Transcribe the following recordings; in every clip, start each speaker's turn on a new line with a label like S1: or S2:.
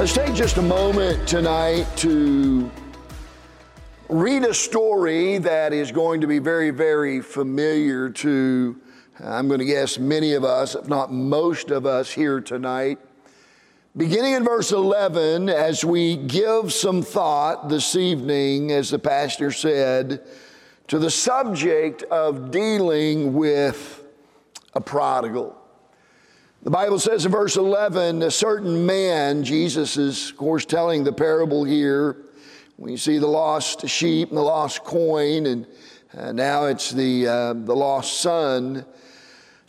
S1: Let's take just a moment tonight to read a story that is going to be very, very familiar to, I'm going to guess, many of us, if not most of us here tonight. Beginning in verse 11, as we give some thought this evening, as the pastor said, to the subject of dealing with a prodigal. The Bible says in verse 11, a certain man, Jesus is, of course, telling the parable here. We see the lost sheep and the lost coin, and uh, now it's the, uh, the lost son.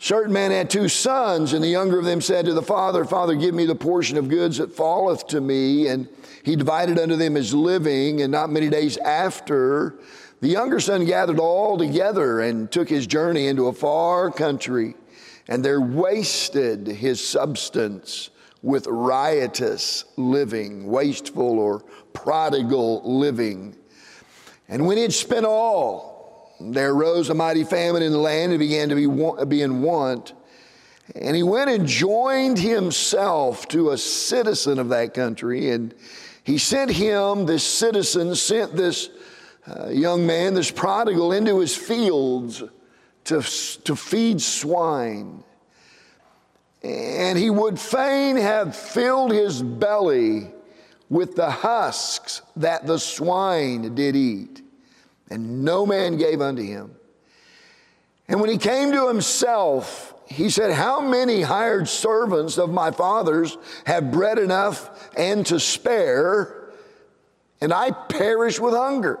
S1: Certain man had two sons, and the younger of them said to the father, Father, give me the portion of goods that falleth to me. And he divided unto them his living, and not many days after, the younger son gathered all together and took his journey into a far country and there wasted his substance with riotous living, wasteful or prodigal living. And when he had spent all, there arose a mighty famine in the land and began to be, be in want. And he went and joined himself to a citizen of that country. And he sent him, this citizen, sent this uh, young man, this prodigal, into his fields to, to feed swine. And he would fain have filled his belly with the husks that the swine did eat. And no man gave unto him. And when he came to himself, he said, How many hired servants of my father's have bread enough and to spare, and I perish with hunger?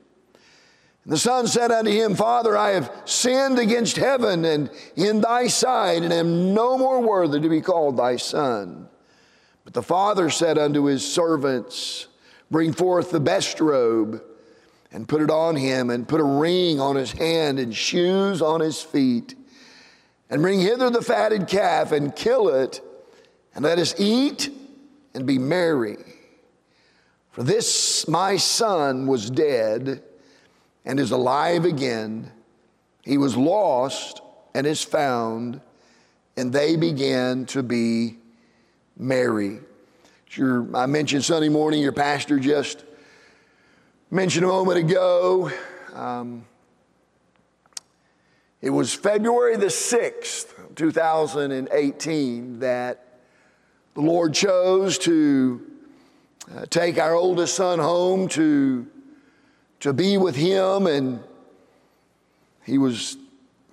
S1: And the son said unto him, Father, I have sinned against heaven and in thy sight, and am no more worthy to be called thy son. But the father said unto his servants, Bring forth the best robe and put it on him, and put a ring on his hand and shoes on his feet. And bring hither the fatted calf and kill it, and let us eat and be merry. For this my son was dead and is alive again. He was lost and is found, and they began to be merry. Sure, I mentioned Sunday morning, your pastor just mentioned a moment ago. Um, it was February the 6th, 2018, that the Lord chose to uh, take our oldest son home to to be with him, and he was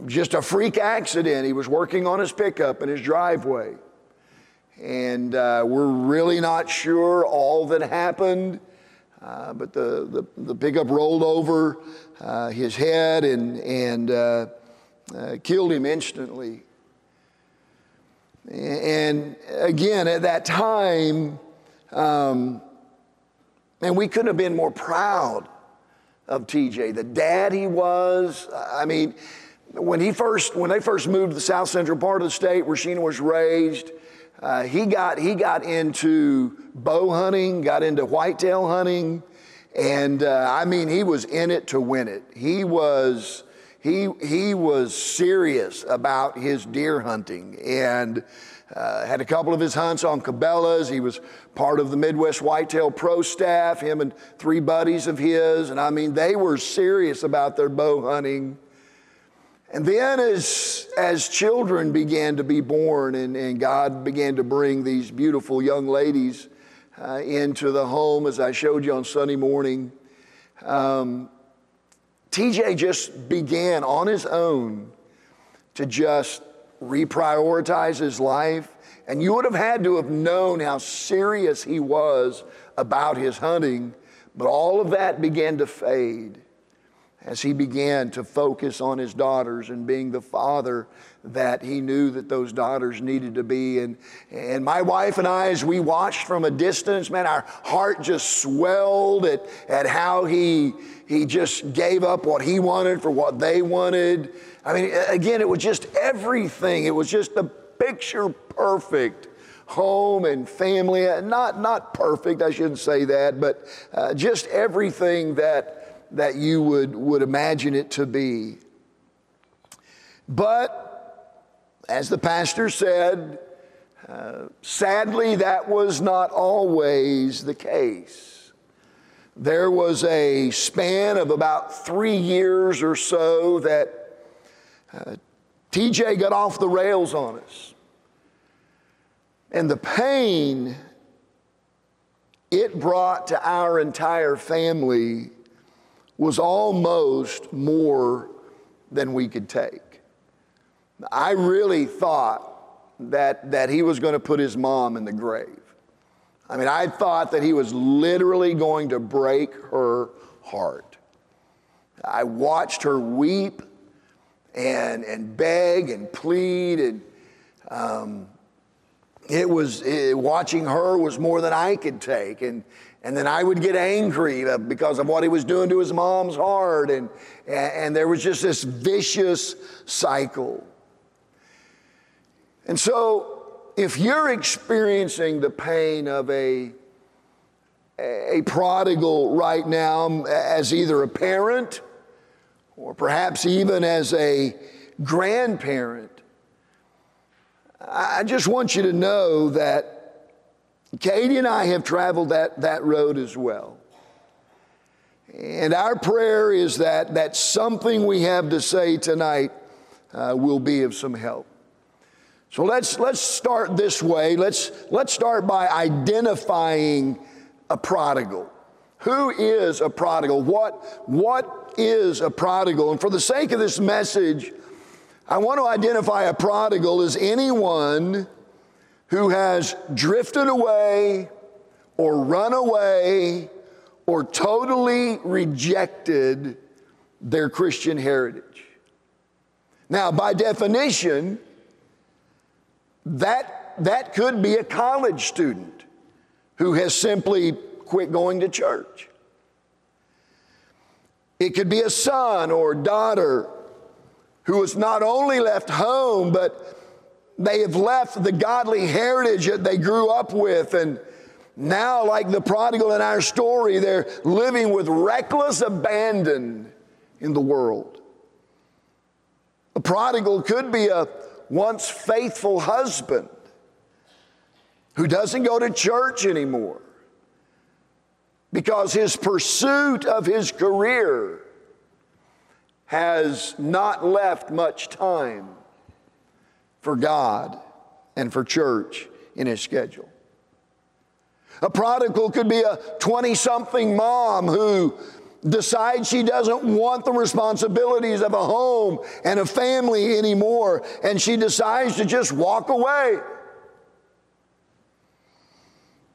S1: just a freak accident. He was working on his pickup in his driveway. And uh, we're really not sure all that happened, uh, but the, the, the, pickup rolled over uh, his head and, and uh, uh, killed him instantly. And again, at that time, um, man, we couldn't have been more proud of TJ, the dad he was. I mean, when he first when they first moved to the south central part of the state where Sheena was raised, uh, he got he got into bow hunting, got into whitetail hunting, and uh, I mean he was in it to win it. He was he he was serious about his deer hunting and. Uh, had a couple of his hunts on Cabela's. He was part of the Midwest Whitetail Pro staff, him and three buddies of his. And I mean, they were serious about their bow hunting. And then, as, as children began to be born and, and God began to bring these beautiful young ladies uh, into the home, as I showed you on Sunday morning, um, TJ just began on his own to just reprioritize his life. And you would have had to have known how serious he was about his hunting, but all of that began to fade as he began to focus on his daughters and being the father that he knew that those daughters needed to be. And, and my wife and I, as we watched from a distance, man, our heart just swelled at, at how he, he just gave up what he wanted for what they wanted. I mean, again, it was just everything. It was just the picture perfect home and family. Not, not perfect, I shouldn't say that, but uh, just everything that, that you would, would imagine it to be. But as the pastor said, uh, sadly, that was not always the case. There was a span of about three years or so that uh, TJ got off the rails on us. And the pain it brought to our entire family was almost more than we could take. I really thought that, that he was going to put his mom in the grave. I mean, I thought that he was literally going to break her heart. I watched her weep and, and beg and plead, and um, it was it, watching her was more than I could take. And, and then I would get angry uh, because of what he was doing to his mom's heart. And, and there was just this vicious cycle. And so, if you're experiencing the pain of a, a prodigal right now, as either a parent or perhaps even as a grandparent, I just want you to know that Katie and I have traveled that, that road as well. And our prayer is that, that something we have to say tonight uh, will be of some help. So let's, let's start this way. Let's, let's start by identifying a prodigal. Who is a prodigal? What, what is a prodigal? And for the sake of this message, I want to identify a prodigal as anyone who has drifted away or run away or totally rejected their Christian heritage. Now, by definition, that, that could be a college student who has simply quit going to church. It could be a son or daughter who has not only left home, but they have left the godly heritage that they grew up with. And now, like the prodigal in our story, they're living with reckless abandon in the world. A prodigal could be a once faithful husband who doesn't go to church anymore because his pursuit of his career has not left much time for God and for church in his schedule. A prodigal could be a 20 something mom who decides she doesn't want the responsibilities of a home and a family anymore, and she decides to just walk away.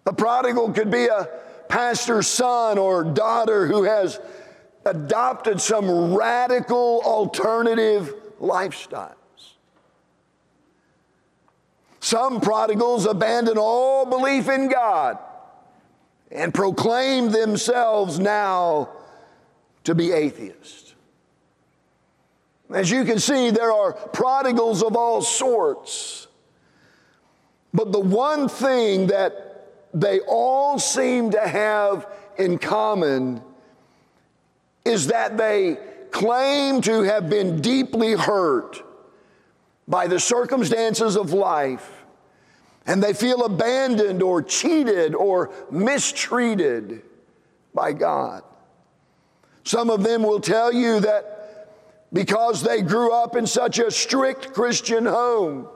S1: A prodigal could be a pastor's son or daughter who has adopted some radical alternative lifestyles. Some prodigals abandon all belief in God and proclaim themselves now to be atheists. As you can see, there are prodigals of all sorts. But the one thing that they all seem to have in common is that they claim to have been deeply hurt by the circumstances of life, and they feel abandoned or cheated or mistreated by God. Some of them will tell you that because they grew up in such a strict Christian home,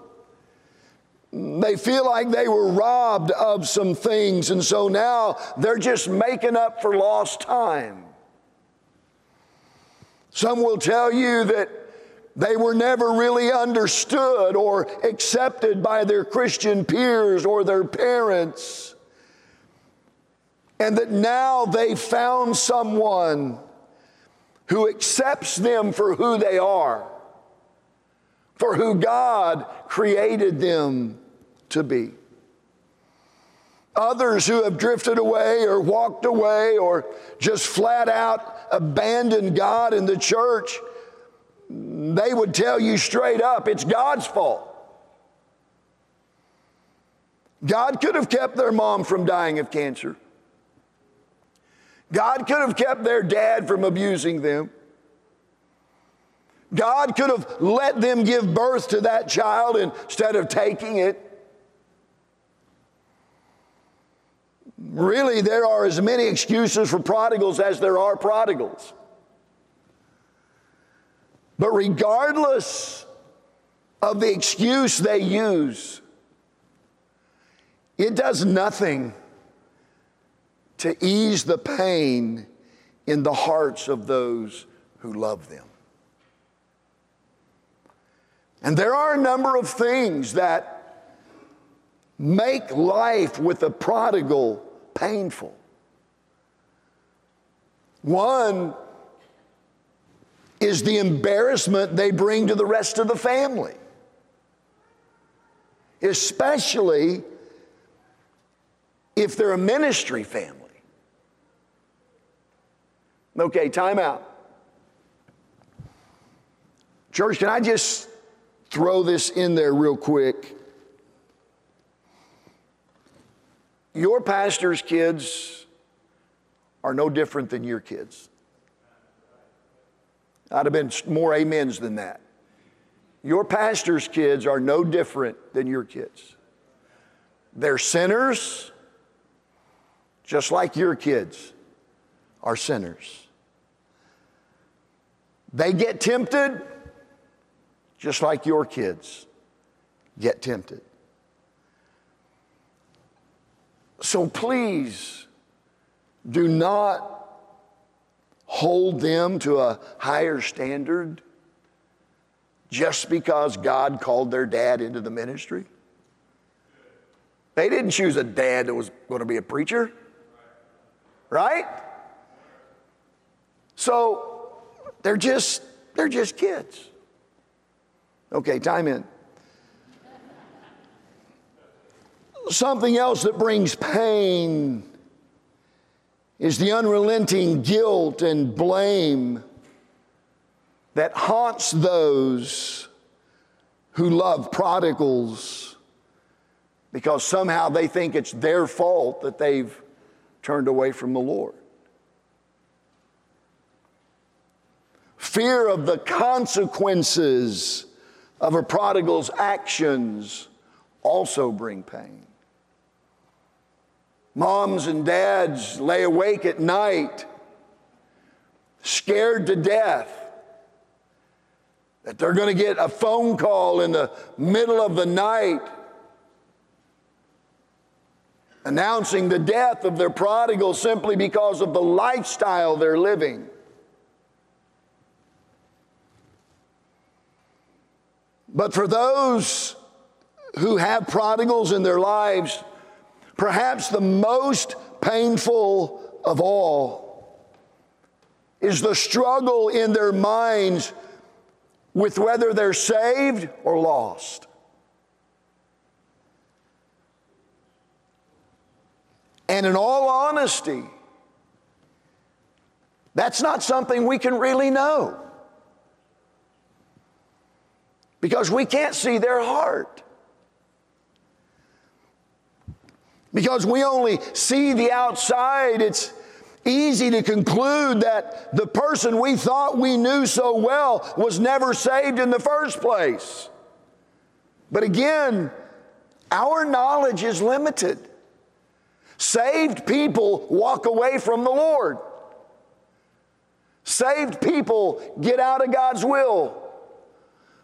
S1: they feel like they were robbed of some things, and so now they're just making up for lost time. Some will tell you that they were never really understood or accepted by their Christian peers or their parents. And that now they found someone who accepts them for who they are, for who God created them to be. Others who have drifted away or walked away or just flat out abandoned God and the church, they would tell you straight up it's God's fault. God could have kept their mom from dying of cancer. God could have kept their dad from abusing them. God could have let them give birth to that child instead of taking it. Really, there are as many excuses for prodigals as there are prodigals. But regardless of the excuse they use, it does nothing to ease the pain in the hearts of those who love them. And there are a number of things that make life with a prodigal painful. One is the embarrassment they bring to the rest of the family, especially if they're a ministry family. Okay, time out. Church, can I just throw this in there real quick? Your pastor's kids are no different than your kids. I'd have been more amens than that. Your pastor's kids are no different than your kids. They're sinners, just like your kids are sinners. They get tempted, just like your kids get tempted. So please do not hold them to a higher standard just because God called their dad into the ministry. They didn't choose a dad that was going to be a preacher, right? So they're just they're just kids. Okay, time in. Something else that brings pain is the unrelenting guilt and blame that haunts those who love prodigals because somehow they think it's their fault that they've turned away from the Lord. Fear of the consequences of a prodigal's actions also bring pain. Moms and dads lay awake at night, scared to death that they're going to get a phone call in the middle of the night announcing the death of their prodigal simply because of the lifestyle they're living. But for those who have prodigals in their lives, Perhaps the most painful of all is the struggle in their minds with whether they're saved or lost. And in all honesty, that's not something we can really know because we can't see their heart. Because we only see the outside, it's easy to conclude that the person we thought we knew so well was never saved in the first place. But again, our knowledge is limited. Saved people walk away from the Lord. Saved people get out of God's will.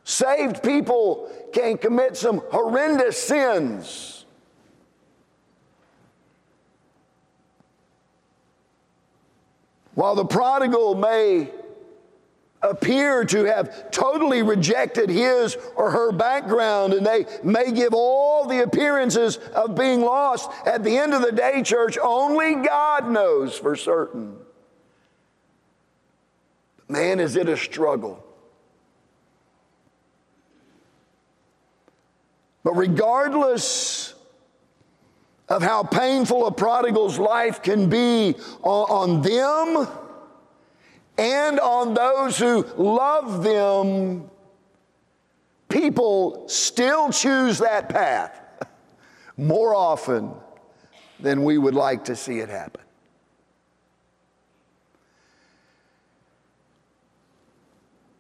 S1: Saved people can commit some horrendous sins. While the prodigal may appear to have totally rejected his or her background and they may give all the appearances of being lost. At the end of the day, church, only God knows for certain. Man, is it a struggle? But regardless of how painful a prodigal's life can be on, them, and on those who love them, people still choose that path more often than we would like to see it happen.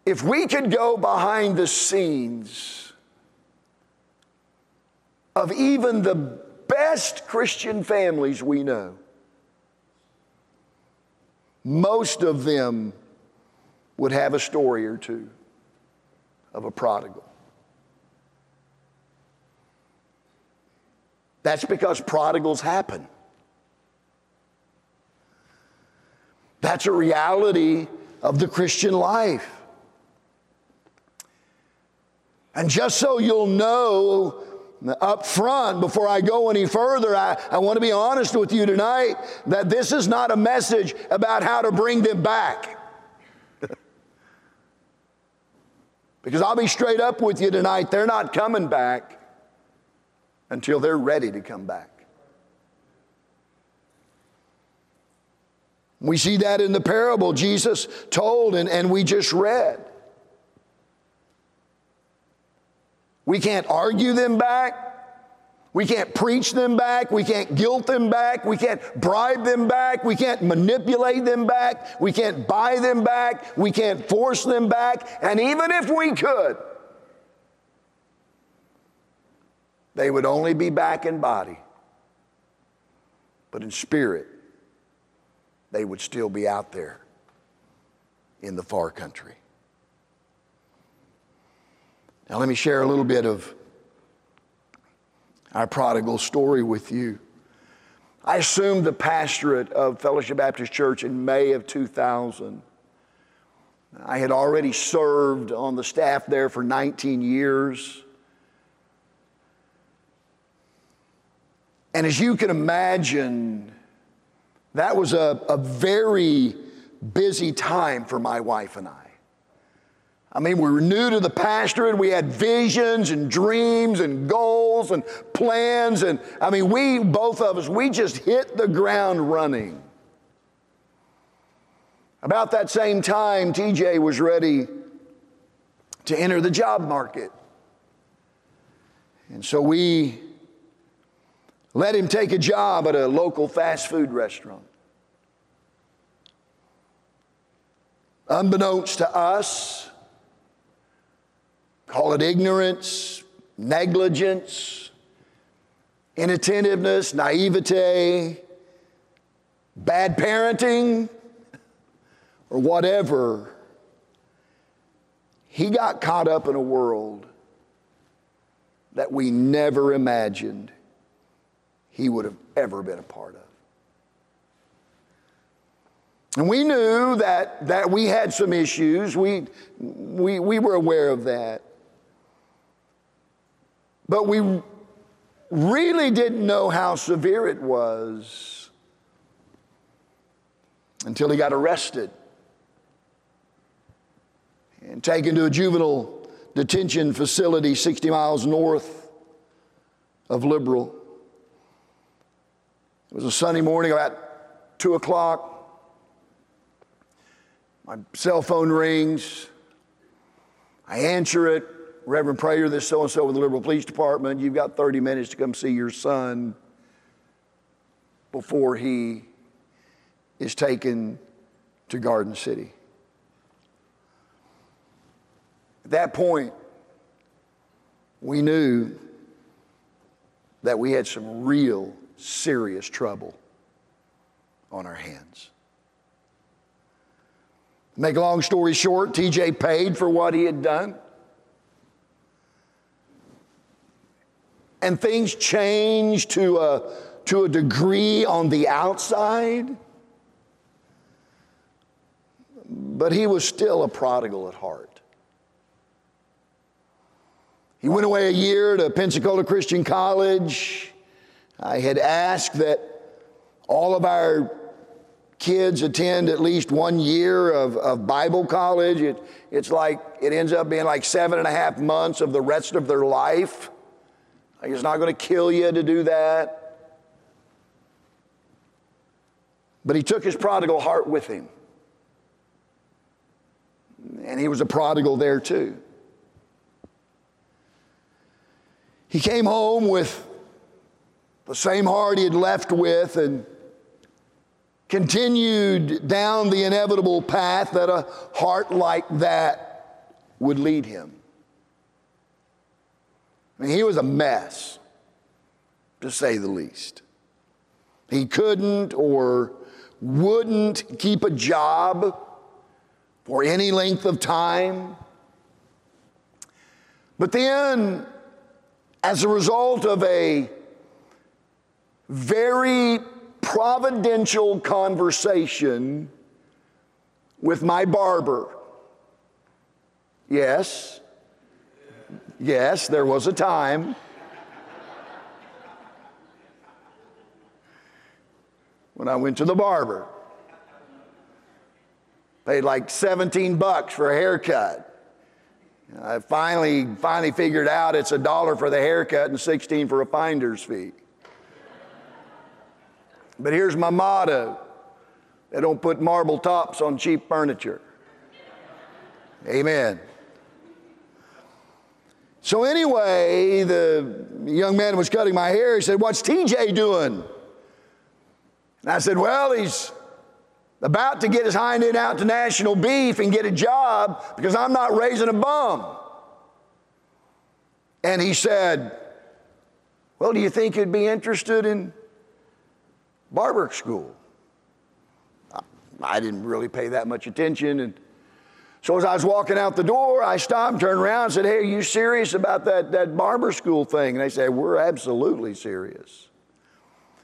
S1: If we could go behind the scenes of even the best Christian families we know, most of them would have a story or two of a prodigal. That's because prodigals happen. That's a reality of the Christian life. And just so you'll know up front, before I go any further, I, I want to be honest with you tonight that this is not a message about how to bring them back. because I'll be straight up with you tonight, they're not coming back until they're ready to come back. We see that in the parable Jesus told and, and we just read. We can't argue them back. We can't preach them back. We can't guilt them back. We can't bribe them back. We can't manipulate them back. We can't buy them back. We can't force them back. And even if we could, they would only be back in body. But in spirit, they would still be out there in the far country. Now, let me share a little bit of our prodigal story with you. I assumed the pastorate of Fellowship Baptist Church in May of 2000. I had already served on the staff there for 19 years. And as you can imagine, that was a, a very busy time for my wife and I. I mean, we were new to the pastorate. We had visions and dreams and goals and plans. And I mean, we, both of us, we just hit the ground running. About that same time, TJ was ready to enter the job market. And so we let him take a job at a local fast food restaurant. Unbeknownst to us, Call it ignorance, negligence, inattentiveness, naivete, bad parenting, or whatever. He got caught up in a world that we never imagined he would have ever been a part of. And we knew that, that we had some issues. We, we, we were aware of that. But we really didn't know how severe it was until he got arrested and taken to a juvenile detention facility 60 miles north of Liberal. It was a Sunday morning about 2 o'clock. My cell phone rings. I answer it. Reverend Prater, this so and so with the Liberal Police Department. You've got 30 minutes to come see your son before he is taken to Garden City. At that point, we knew that we had some real serious trouble on our hands. Make long story short, TJ paid for what he had done. And things changed to a, to a degree on the outside. But he was still a prodigal at heart. He went away a year to Pensacola Christian College. I had asked that all of our kids attend at least one year of, of Bible college. It, it's like, it ends up being like seven and a half months of the rest of their life. It's not going to kill you to do that. But he took his prodigal heart with him. And he was a prodigal there too. He came home with the same heart he had left with and continued down the inevitable path that a heart like that would lead him. Mean, he was a mess, to say the least. He couldn't or wouldn't keep a job for any length of time. But then, as a result of a very providential conversation with my barber. Yes, yes, there was a time. when I went to the barber. Paid like 17 bucks for a haircut. I finally, finally figured out it's a dollar for the haircut and 16 for a finder's fee. But here's my motto they don't put marble tops on cheap furniture. Amen. So, anyway, the young man was cutting my hair. He said, What's TJ doing? And I said, Well, he's about to get his hind end out to National Beef and get a job because I'm not raising a bum. And he said, Well, do you think he'd be interested in barber school. I didn't really pay that much attention. And so as I was walking out the door, I stopped, turned around, and said, Hey, are you serious about that, that barber school thing? And they said, We're absolutely serious.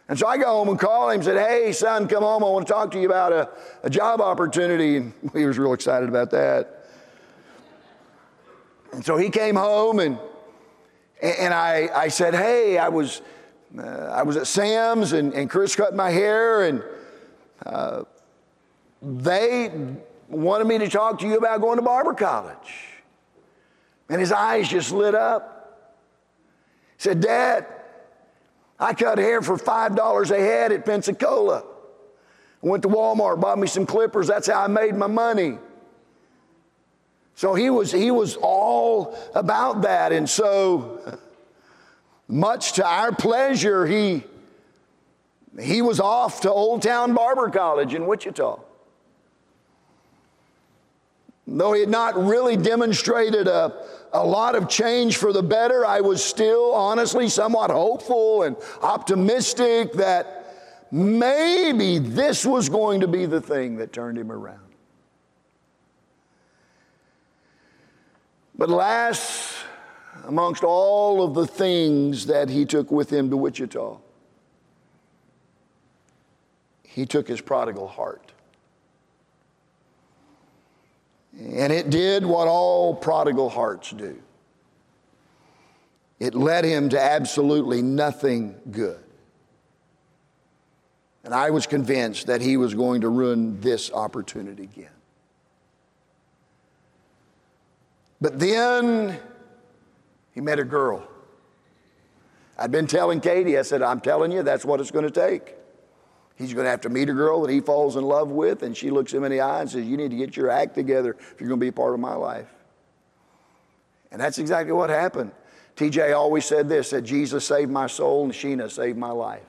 S1: And so I go home and call him and said, Hey, son, come home. I want to talk to you about a, a job opportunity. And he was real excited about that. And so he came home and, and I, I said, Hey, I was uh, I was at Sam's and, and Chris cut my hair, and uh, they wanted me to talk to you about going to barber college. And his eyes just lit up. He said, Dad, I cut hair for $5 a head at Pensacola. I went to Walmart, bought me some clippers. That's how I made my money. So he was, he was all about that. And so much to our pleasure, he, he was off to Old Town Barber College in Wichita. Though he had not really demonstrated a, a lot of change for the better, I was still honestly somewhat hopeful and optimistic that maybe this was going to be the thing that turned him around. But last amongst all of the things that he took with him to Wichita, he took his prodigal heart. And it did what all prodigal hearts do it led him to absolutely nothing good. And I was convinced that he was going to ruin this opportunity again. But then he met a girl. I'd been telling Katie, I said, I'm telling you, that's what it's going to take. He's going to have to meet a girl that he falls in love with, and she looks him in the eye and says, You need to get your act together if you're going to be a part of my life. And that's exactly what happened. TJ always said this that Jesus saved my soul and Sheena saved my life.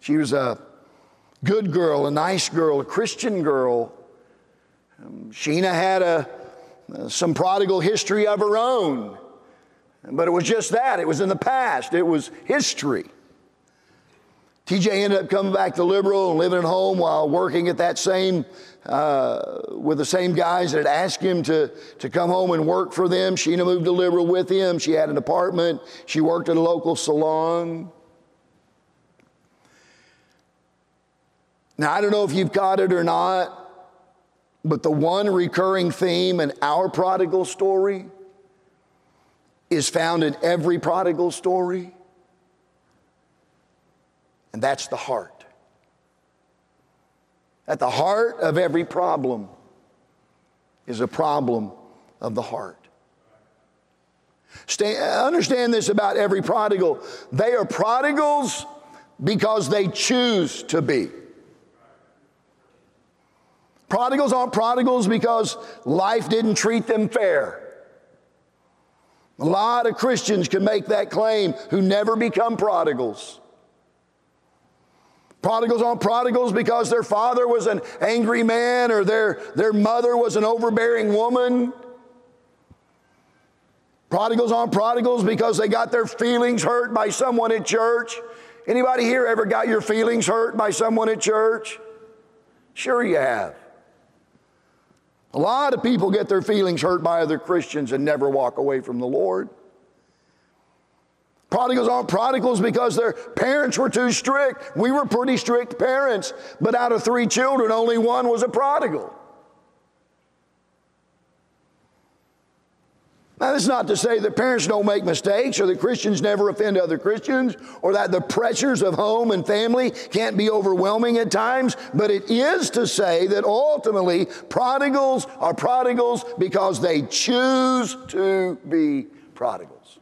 S1: She was a good girl, a nice girl, a Christian girl. Um, Sheena had a some prodigal history of her own. But it was just that, it was in the past, it was history. TJ ended up coming back to Liberal and living at home while working at that same, uh, with the same guys that had asked him to, to come home and work for them. Sheena moved to Liberal with him. She had an apartment. She worked at a local salon. Now, I don't know if you've caught it or not, but the one recurring theme in our prodigal story is found in every prodigal story and that's the heart. At the heart of every problem is a problem of the heart. Stay, understand this about every prodigal. They are prodigals because they choose to be. Prodigals aren't prodigals because life didn't treat them fair. A lot of Christians can make that claim who never become prodigals. Prodigals aren't prodigals because their father was an angry man or their, their mother was an overbearing woman. Prodigals aren't prodigals because they got their feelings hurt by someone at church. Anybody here ever got your feelings hurt by someone at church? Sure you have. A lot of people get their feelings hurt by other Christians and never walk away from the Lord. Prodigals aren't prodigals because their parents were too strict. We were pretty strict parents, but out of three children, only one was a prodigal. Now, that's not to say that parents don't make mistakes or that Christians never offend other Christians or that the pressures of home and family can't be overwhelming at times, but it is to say that ultimately prodigals are prodigals because they choose to be prodigals.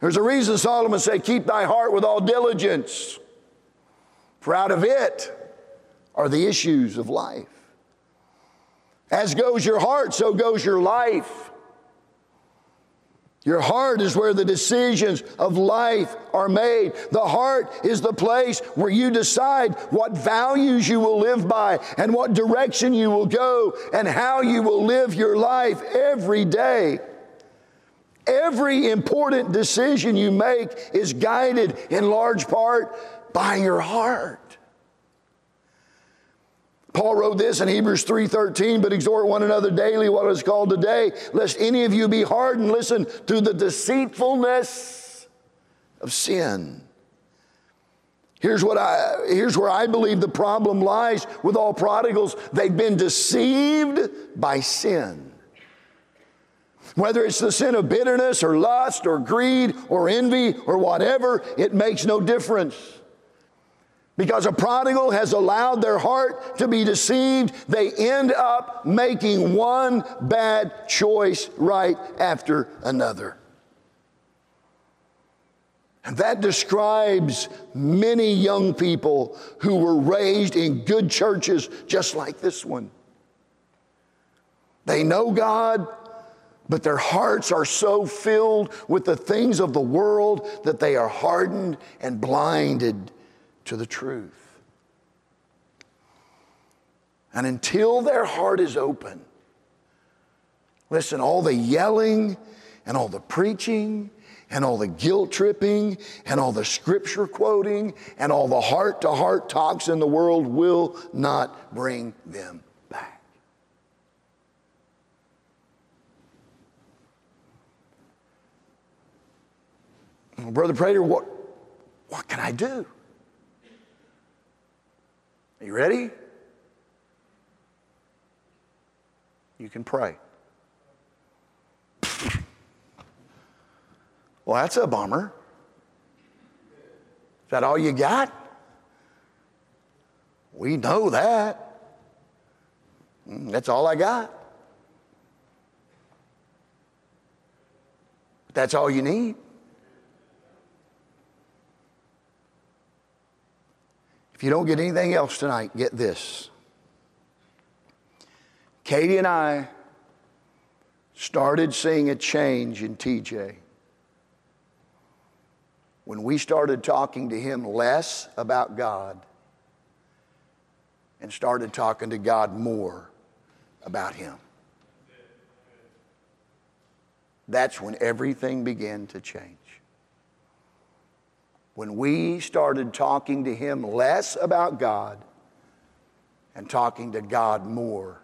S1: There's a reason Solomon said, Keep thy heart with all diligence, for out of it are the issues of life. As goes your heart, so goes your life. Your heart is where the decisions of life are made. The heart is the place where you decide what values you will live by and what direction you will go and how you will live your life every day. Every important decision you make is guided in large part by your heart. Paul wrote this in Hebrews 3:13, but exhort one another daily what is called today, lest any of you be hardened. Listen to the deceitfulness of sin. Here's what I here's where I believe the problem lies with all prodigals. They've been deceived by sin. Whether it's the sin of bitterness or lust or greed or envy or whatever, it makes no difference. Because a prodigal has allowed their heart to be deceived, they end up making one bad choice right after another. And that describes many young people who were raised in good churches just like this one. They know God, but their hearts are so filled with the things of the world that they are hardened and blinded to the truth. And until their heart is open, listen, all the yelling and all the preaching and all the guilt tripping and all the scripture quoting and all the heart to heart talks in the world will not bring them Well, Brother Prater, what, what can I do? Are you ready? You can pray. Well, that's a bummer. Is that all you got? We know that. Mm, that's all I got. That's all you need. If you don't get anything else tonight, get this. Katie and I started seeing a change in TJ when we started talking to him less about God and started talking to God more about him. That's when everything began to change. When we started talking to him less about God and talking to God more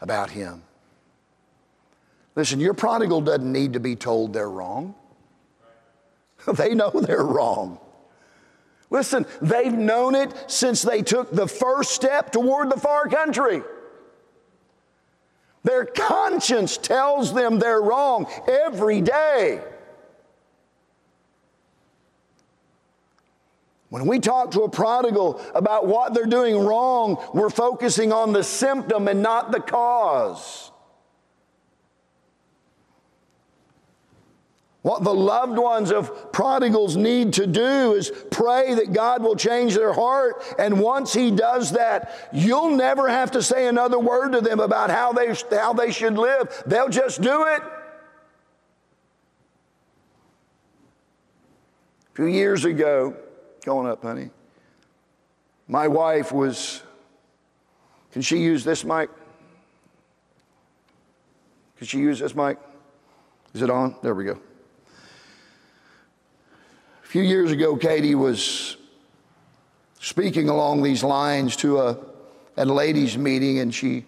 S1: about him. Listen, your prodigal doesn't need to be told they're wrong. they know they're wrong. Listen, they've known it since they took the first step toward the far country. Their conscience tells them they're wrong every day. When we talk to a prodigal about what they're doing wrong, we're focusing on the symptom and not the cause. What the loved ones of prodigals need to do is pray that God will change their heart. And once He does that, you'll never have to say another word to them about how they, how they should live. They'll just do it. A few years ago, going up, honey, my wife was. Can she use this mic? Can she use this mic? Is it on? There we go. A few years ago, Katie was speaking along these lines to a, a ladies' meeting, and she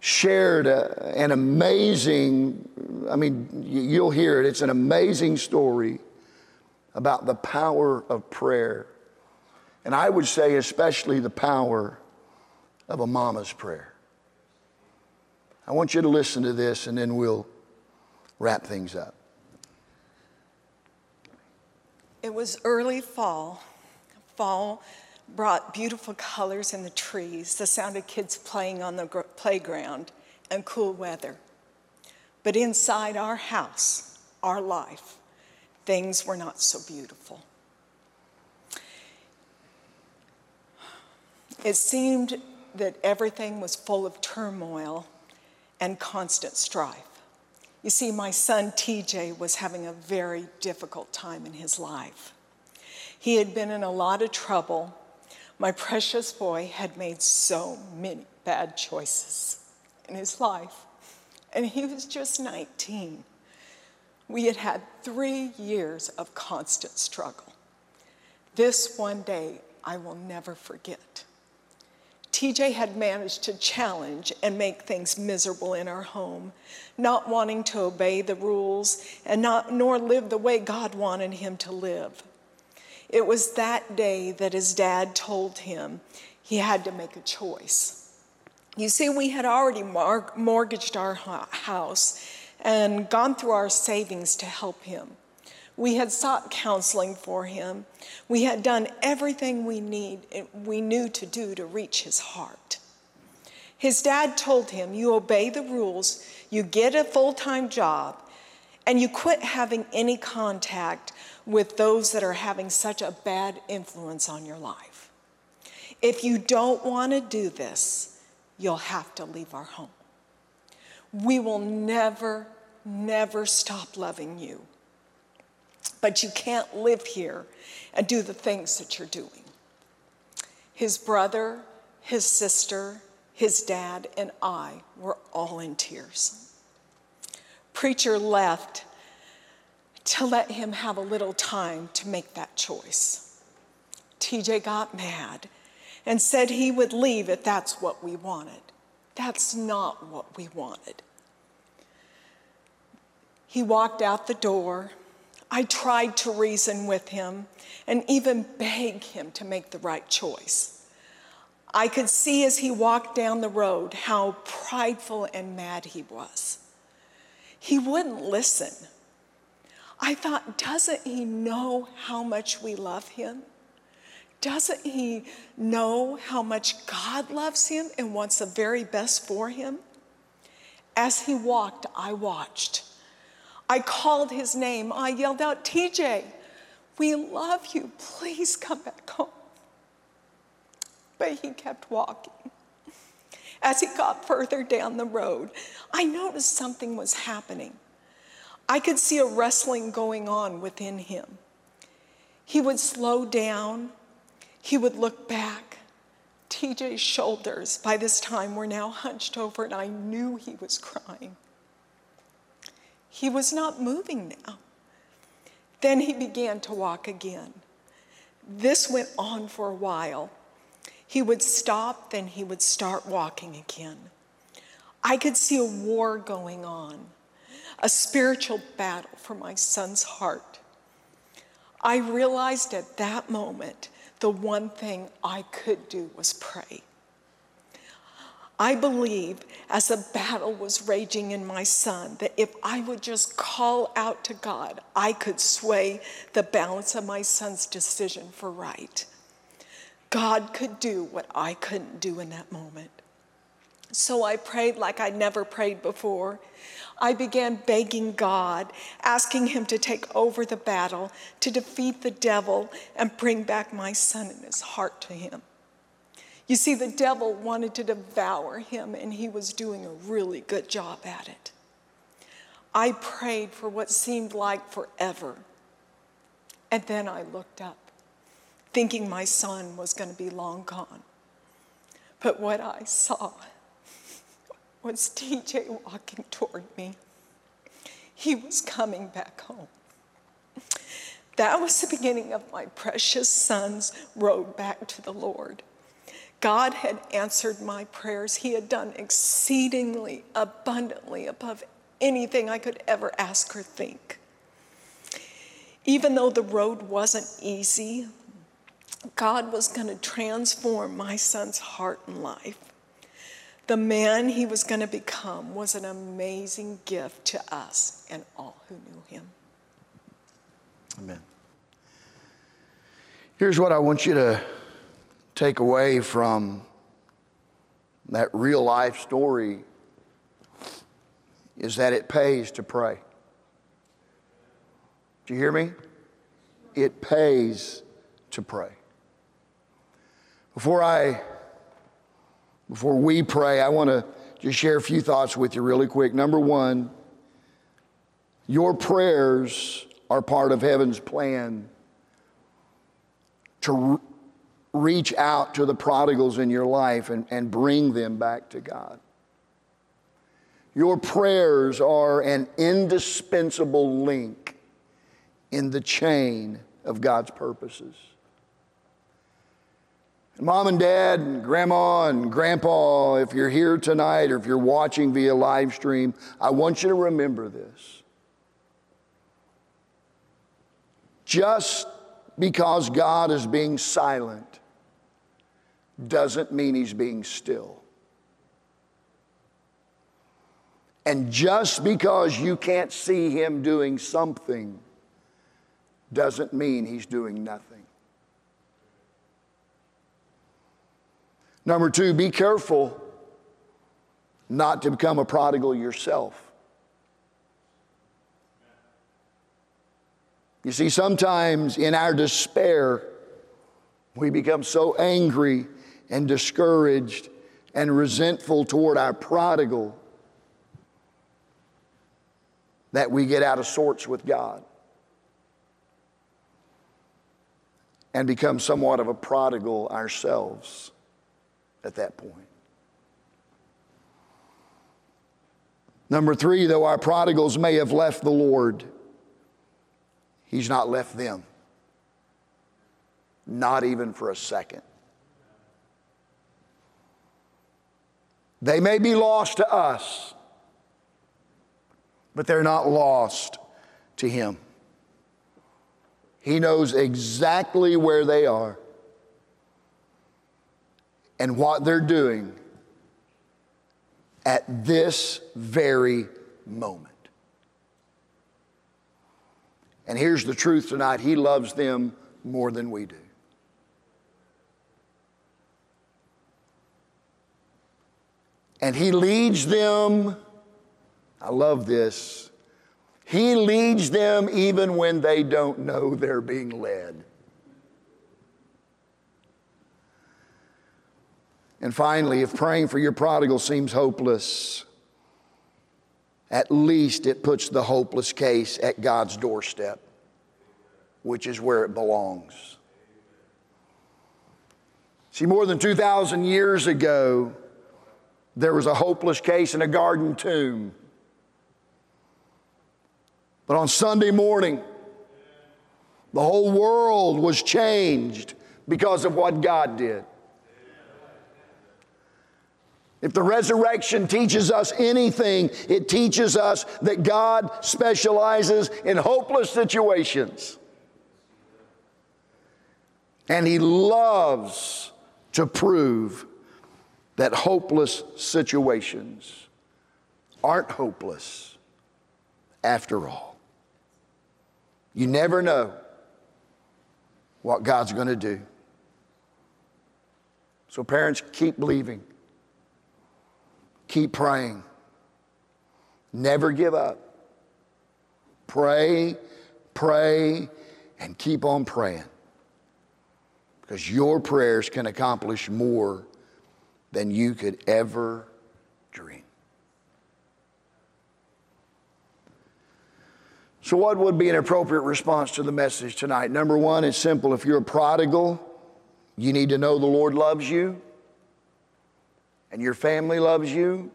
S1: shared a, an amazing, I mean, you'll hear it, it's an amazing story about the power of prayer. And I would say, especially the power of a mama's prayer. I want you to listen to this, and then we'll wrap things up.
S2: It was early fall. Fall brought beautiful colors in the trees, the sound of kids playing on the playground, and cool weather. But inside our house, our life, things were not so beautiful. It seemed that everything was full of turmoil and constant strife. You see, my son TJ was having a very difficult time in his life. He had been in a lot of trouble. My precious boy had made so many bad choices in his life, and he was just 19. We had had three years of constant struggle. This one day I will never forget. TJ had managed to challenge and make things miserable in our home, not wanting to obey the rules and not, nor live the way God wanted him to live. It was that day that his dad told him he had to make a choice. You see, we had already mortgaged our house and gone through our savings to help him. We had sought counseling for him. We had done everything we need we knew to do to reach his heart. His dad told him, "You obey the rules, you get a full-time job, and you quit having any contact with those that are having such a bad influence on your life. If you don't want to do this, you'll have to leave our home. We will never, never stop loving you but you can't live here and do the things that you're doing. His brother, his sister, his dad, and I were all in tears. Preacher left to let him have a little time to make that choice. TJ got mad and said he would leave if that's what we wanted. That's not what we wanted. He walked out the door I tried to reason with him and even beg him to make the right choice. I could see as he walked down the road how prideful and mad he was. He wouldn't listen. I thought, doesn't he know how much we love him? Doesn't he know how much God loves him and wants the very best for him? As he walked, I watched. I called his name. I yelled out, TJ, we love you. Please come back home. But he kept walking. As he got further down the road, I noticed something was happening. I could see a wrestling going on within him. He would slow down, he would look back. TJ's shoulders by this time were now hunched over, and I knew he was crying. He was not moving now. Then he began to walk again. This went on for a while. He would stop, then he would start walking again. I could see a war going on, a spiritual battle for my son's heart. I realized at that moment the one thing I could do was pray. I believe as the battle was raging in my son that if I would just call out to God, I could sway the balance of my son's decision for right. God could do what I couldn't do in that moment. So I prayed like I never prayed before. I began begging God, asking Him to take over the battle, to defeat the devil, and bring back my son and his heart to Him. You see, the devil wanted to devour him, and he was doing a really good job at it. I prayed for what seemed like forever. And then I looked up, thinking my son was going to be long gone. But what I saw was TJ walking toward me. He was coming back home. That was the beginning of my precious son's road back to the Lord. God had answered my prayers. He had done exceedingly abundantly above anything I could ever ask or think. Even though the road wasn't easy, God was going to transform my son's heart and life. The man he was going to become was an amazing gift to us and all who knew him.
S1: Amen. Here's what I want you to take away from that real life story is that it pays to pray. Do you hear me? It pays to pray. Before I before we pray, I want to just share a few thoughts with you really quick. Number 1, your prayers are part of heaven's plan to reach out to the prodigals in your life and, and bring them back to God. Your prayers are an indispensable link in the chain of God's purposes. Mom and dad, and grandma and grandpa, if you're here tonight or if you're watching via live stream, I want you to remember this. Just because God is being silent doesn't mean he's being still. And just because you can't see him doing something doesn't mean he's doing nothing. Number two, be careful not to become a prodigal yourself. You see, sometimes in our despair, we become so angry and discouraged and resentful toward our prodigal that we get out of sorts with God and become somewhat of a prodigal ourselves at that point. Number three, though our prodigals may have left the Lord, He's not left them, not even for a second. They may be lost to us, but they're not lost to Him. He knows exactly where they are and what they're doing at this very moment. And here's the truth tonight He loves them more than we do. And he leads them, I love this, he leads them even when they don't know they're being led. And finally, if praying for your prodigal seems hopeless, at least it puts the hopeless case at God's doorstep, which is where it belongs. See, more than 2,000 years ago, there was a hopeless case in a garden tomb. But on Sunday morning, The whole world was changed because of what God did. If the resurrection teaches us anything, it teaches us that God specializes in hopeless situations. And He loves to prove that hopeless situations aren't hopeless after all. You never know what God's going to do. So, parents, keep believing, keep praying, never give up. Pray, pray, and keep on praying because your prayers can accomplish more than you could ever dream. So, what would be an appropriate response to the message tonight? Number one, it's simple. If you're a prodigal, you need to know the Lord loves you, and your family loves you,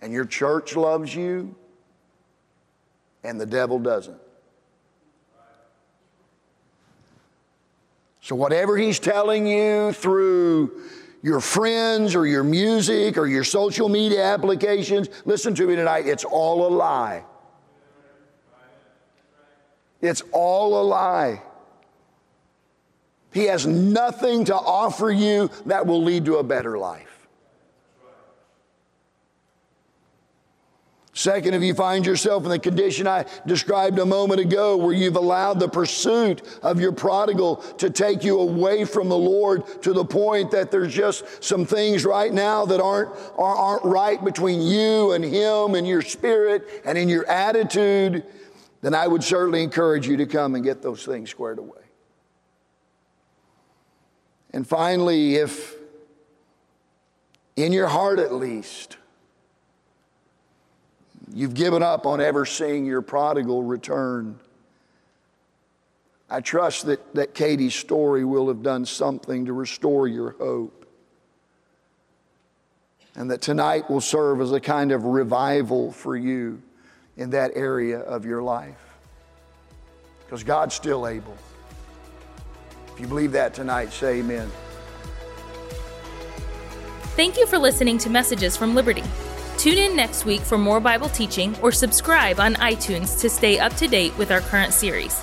S1: and your church loves you, and the devil doesn't. So, whatever he's telling you through your friends or your music or your social media applications, listen to me tonight, it's all a lie. It's all a lie. He has nothing to offer you that will lead to a better life. Second, if you find yourself in the condition I described a moment ago, where you've allowed the pursuit of your prodigal to take you away from the Lord to the point that there's just some things right now that aren't, aren't right between you and Him and your spirit and in your attitude, then I would certainly encourage you to come and get those things squared away. And finally, if in your heart at least, You've given up on ever seeing your prodigal return. I trust that, that Katie's story will have done something to restore your hope. And that tonight will serve as a kind of revival for you in that area of your life. Because God's still able. If you believe that tonight, say amen.
S3: Thank you for listening to Messages from Liberty. Tune in next week for more Bible teaching or subscribe on iTunes to stay up to date with our current series.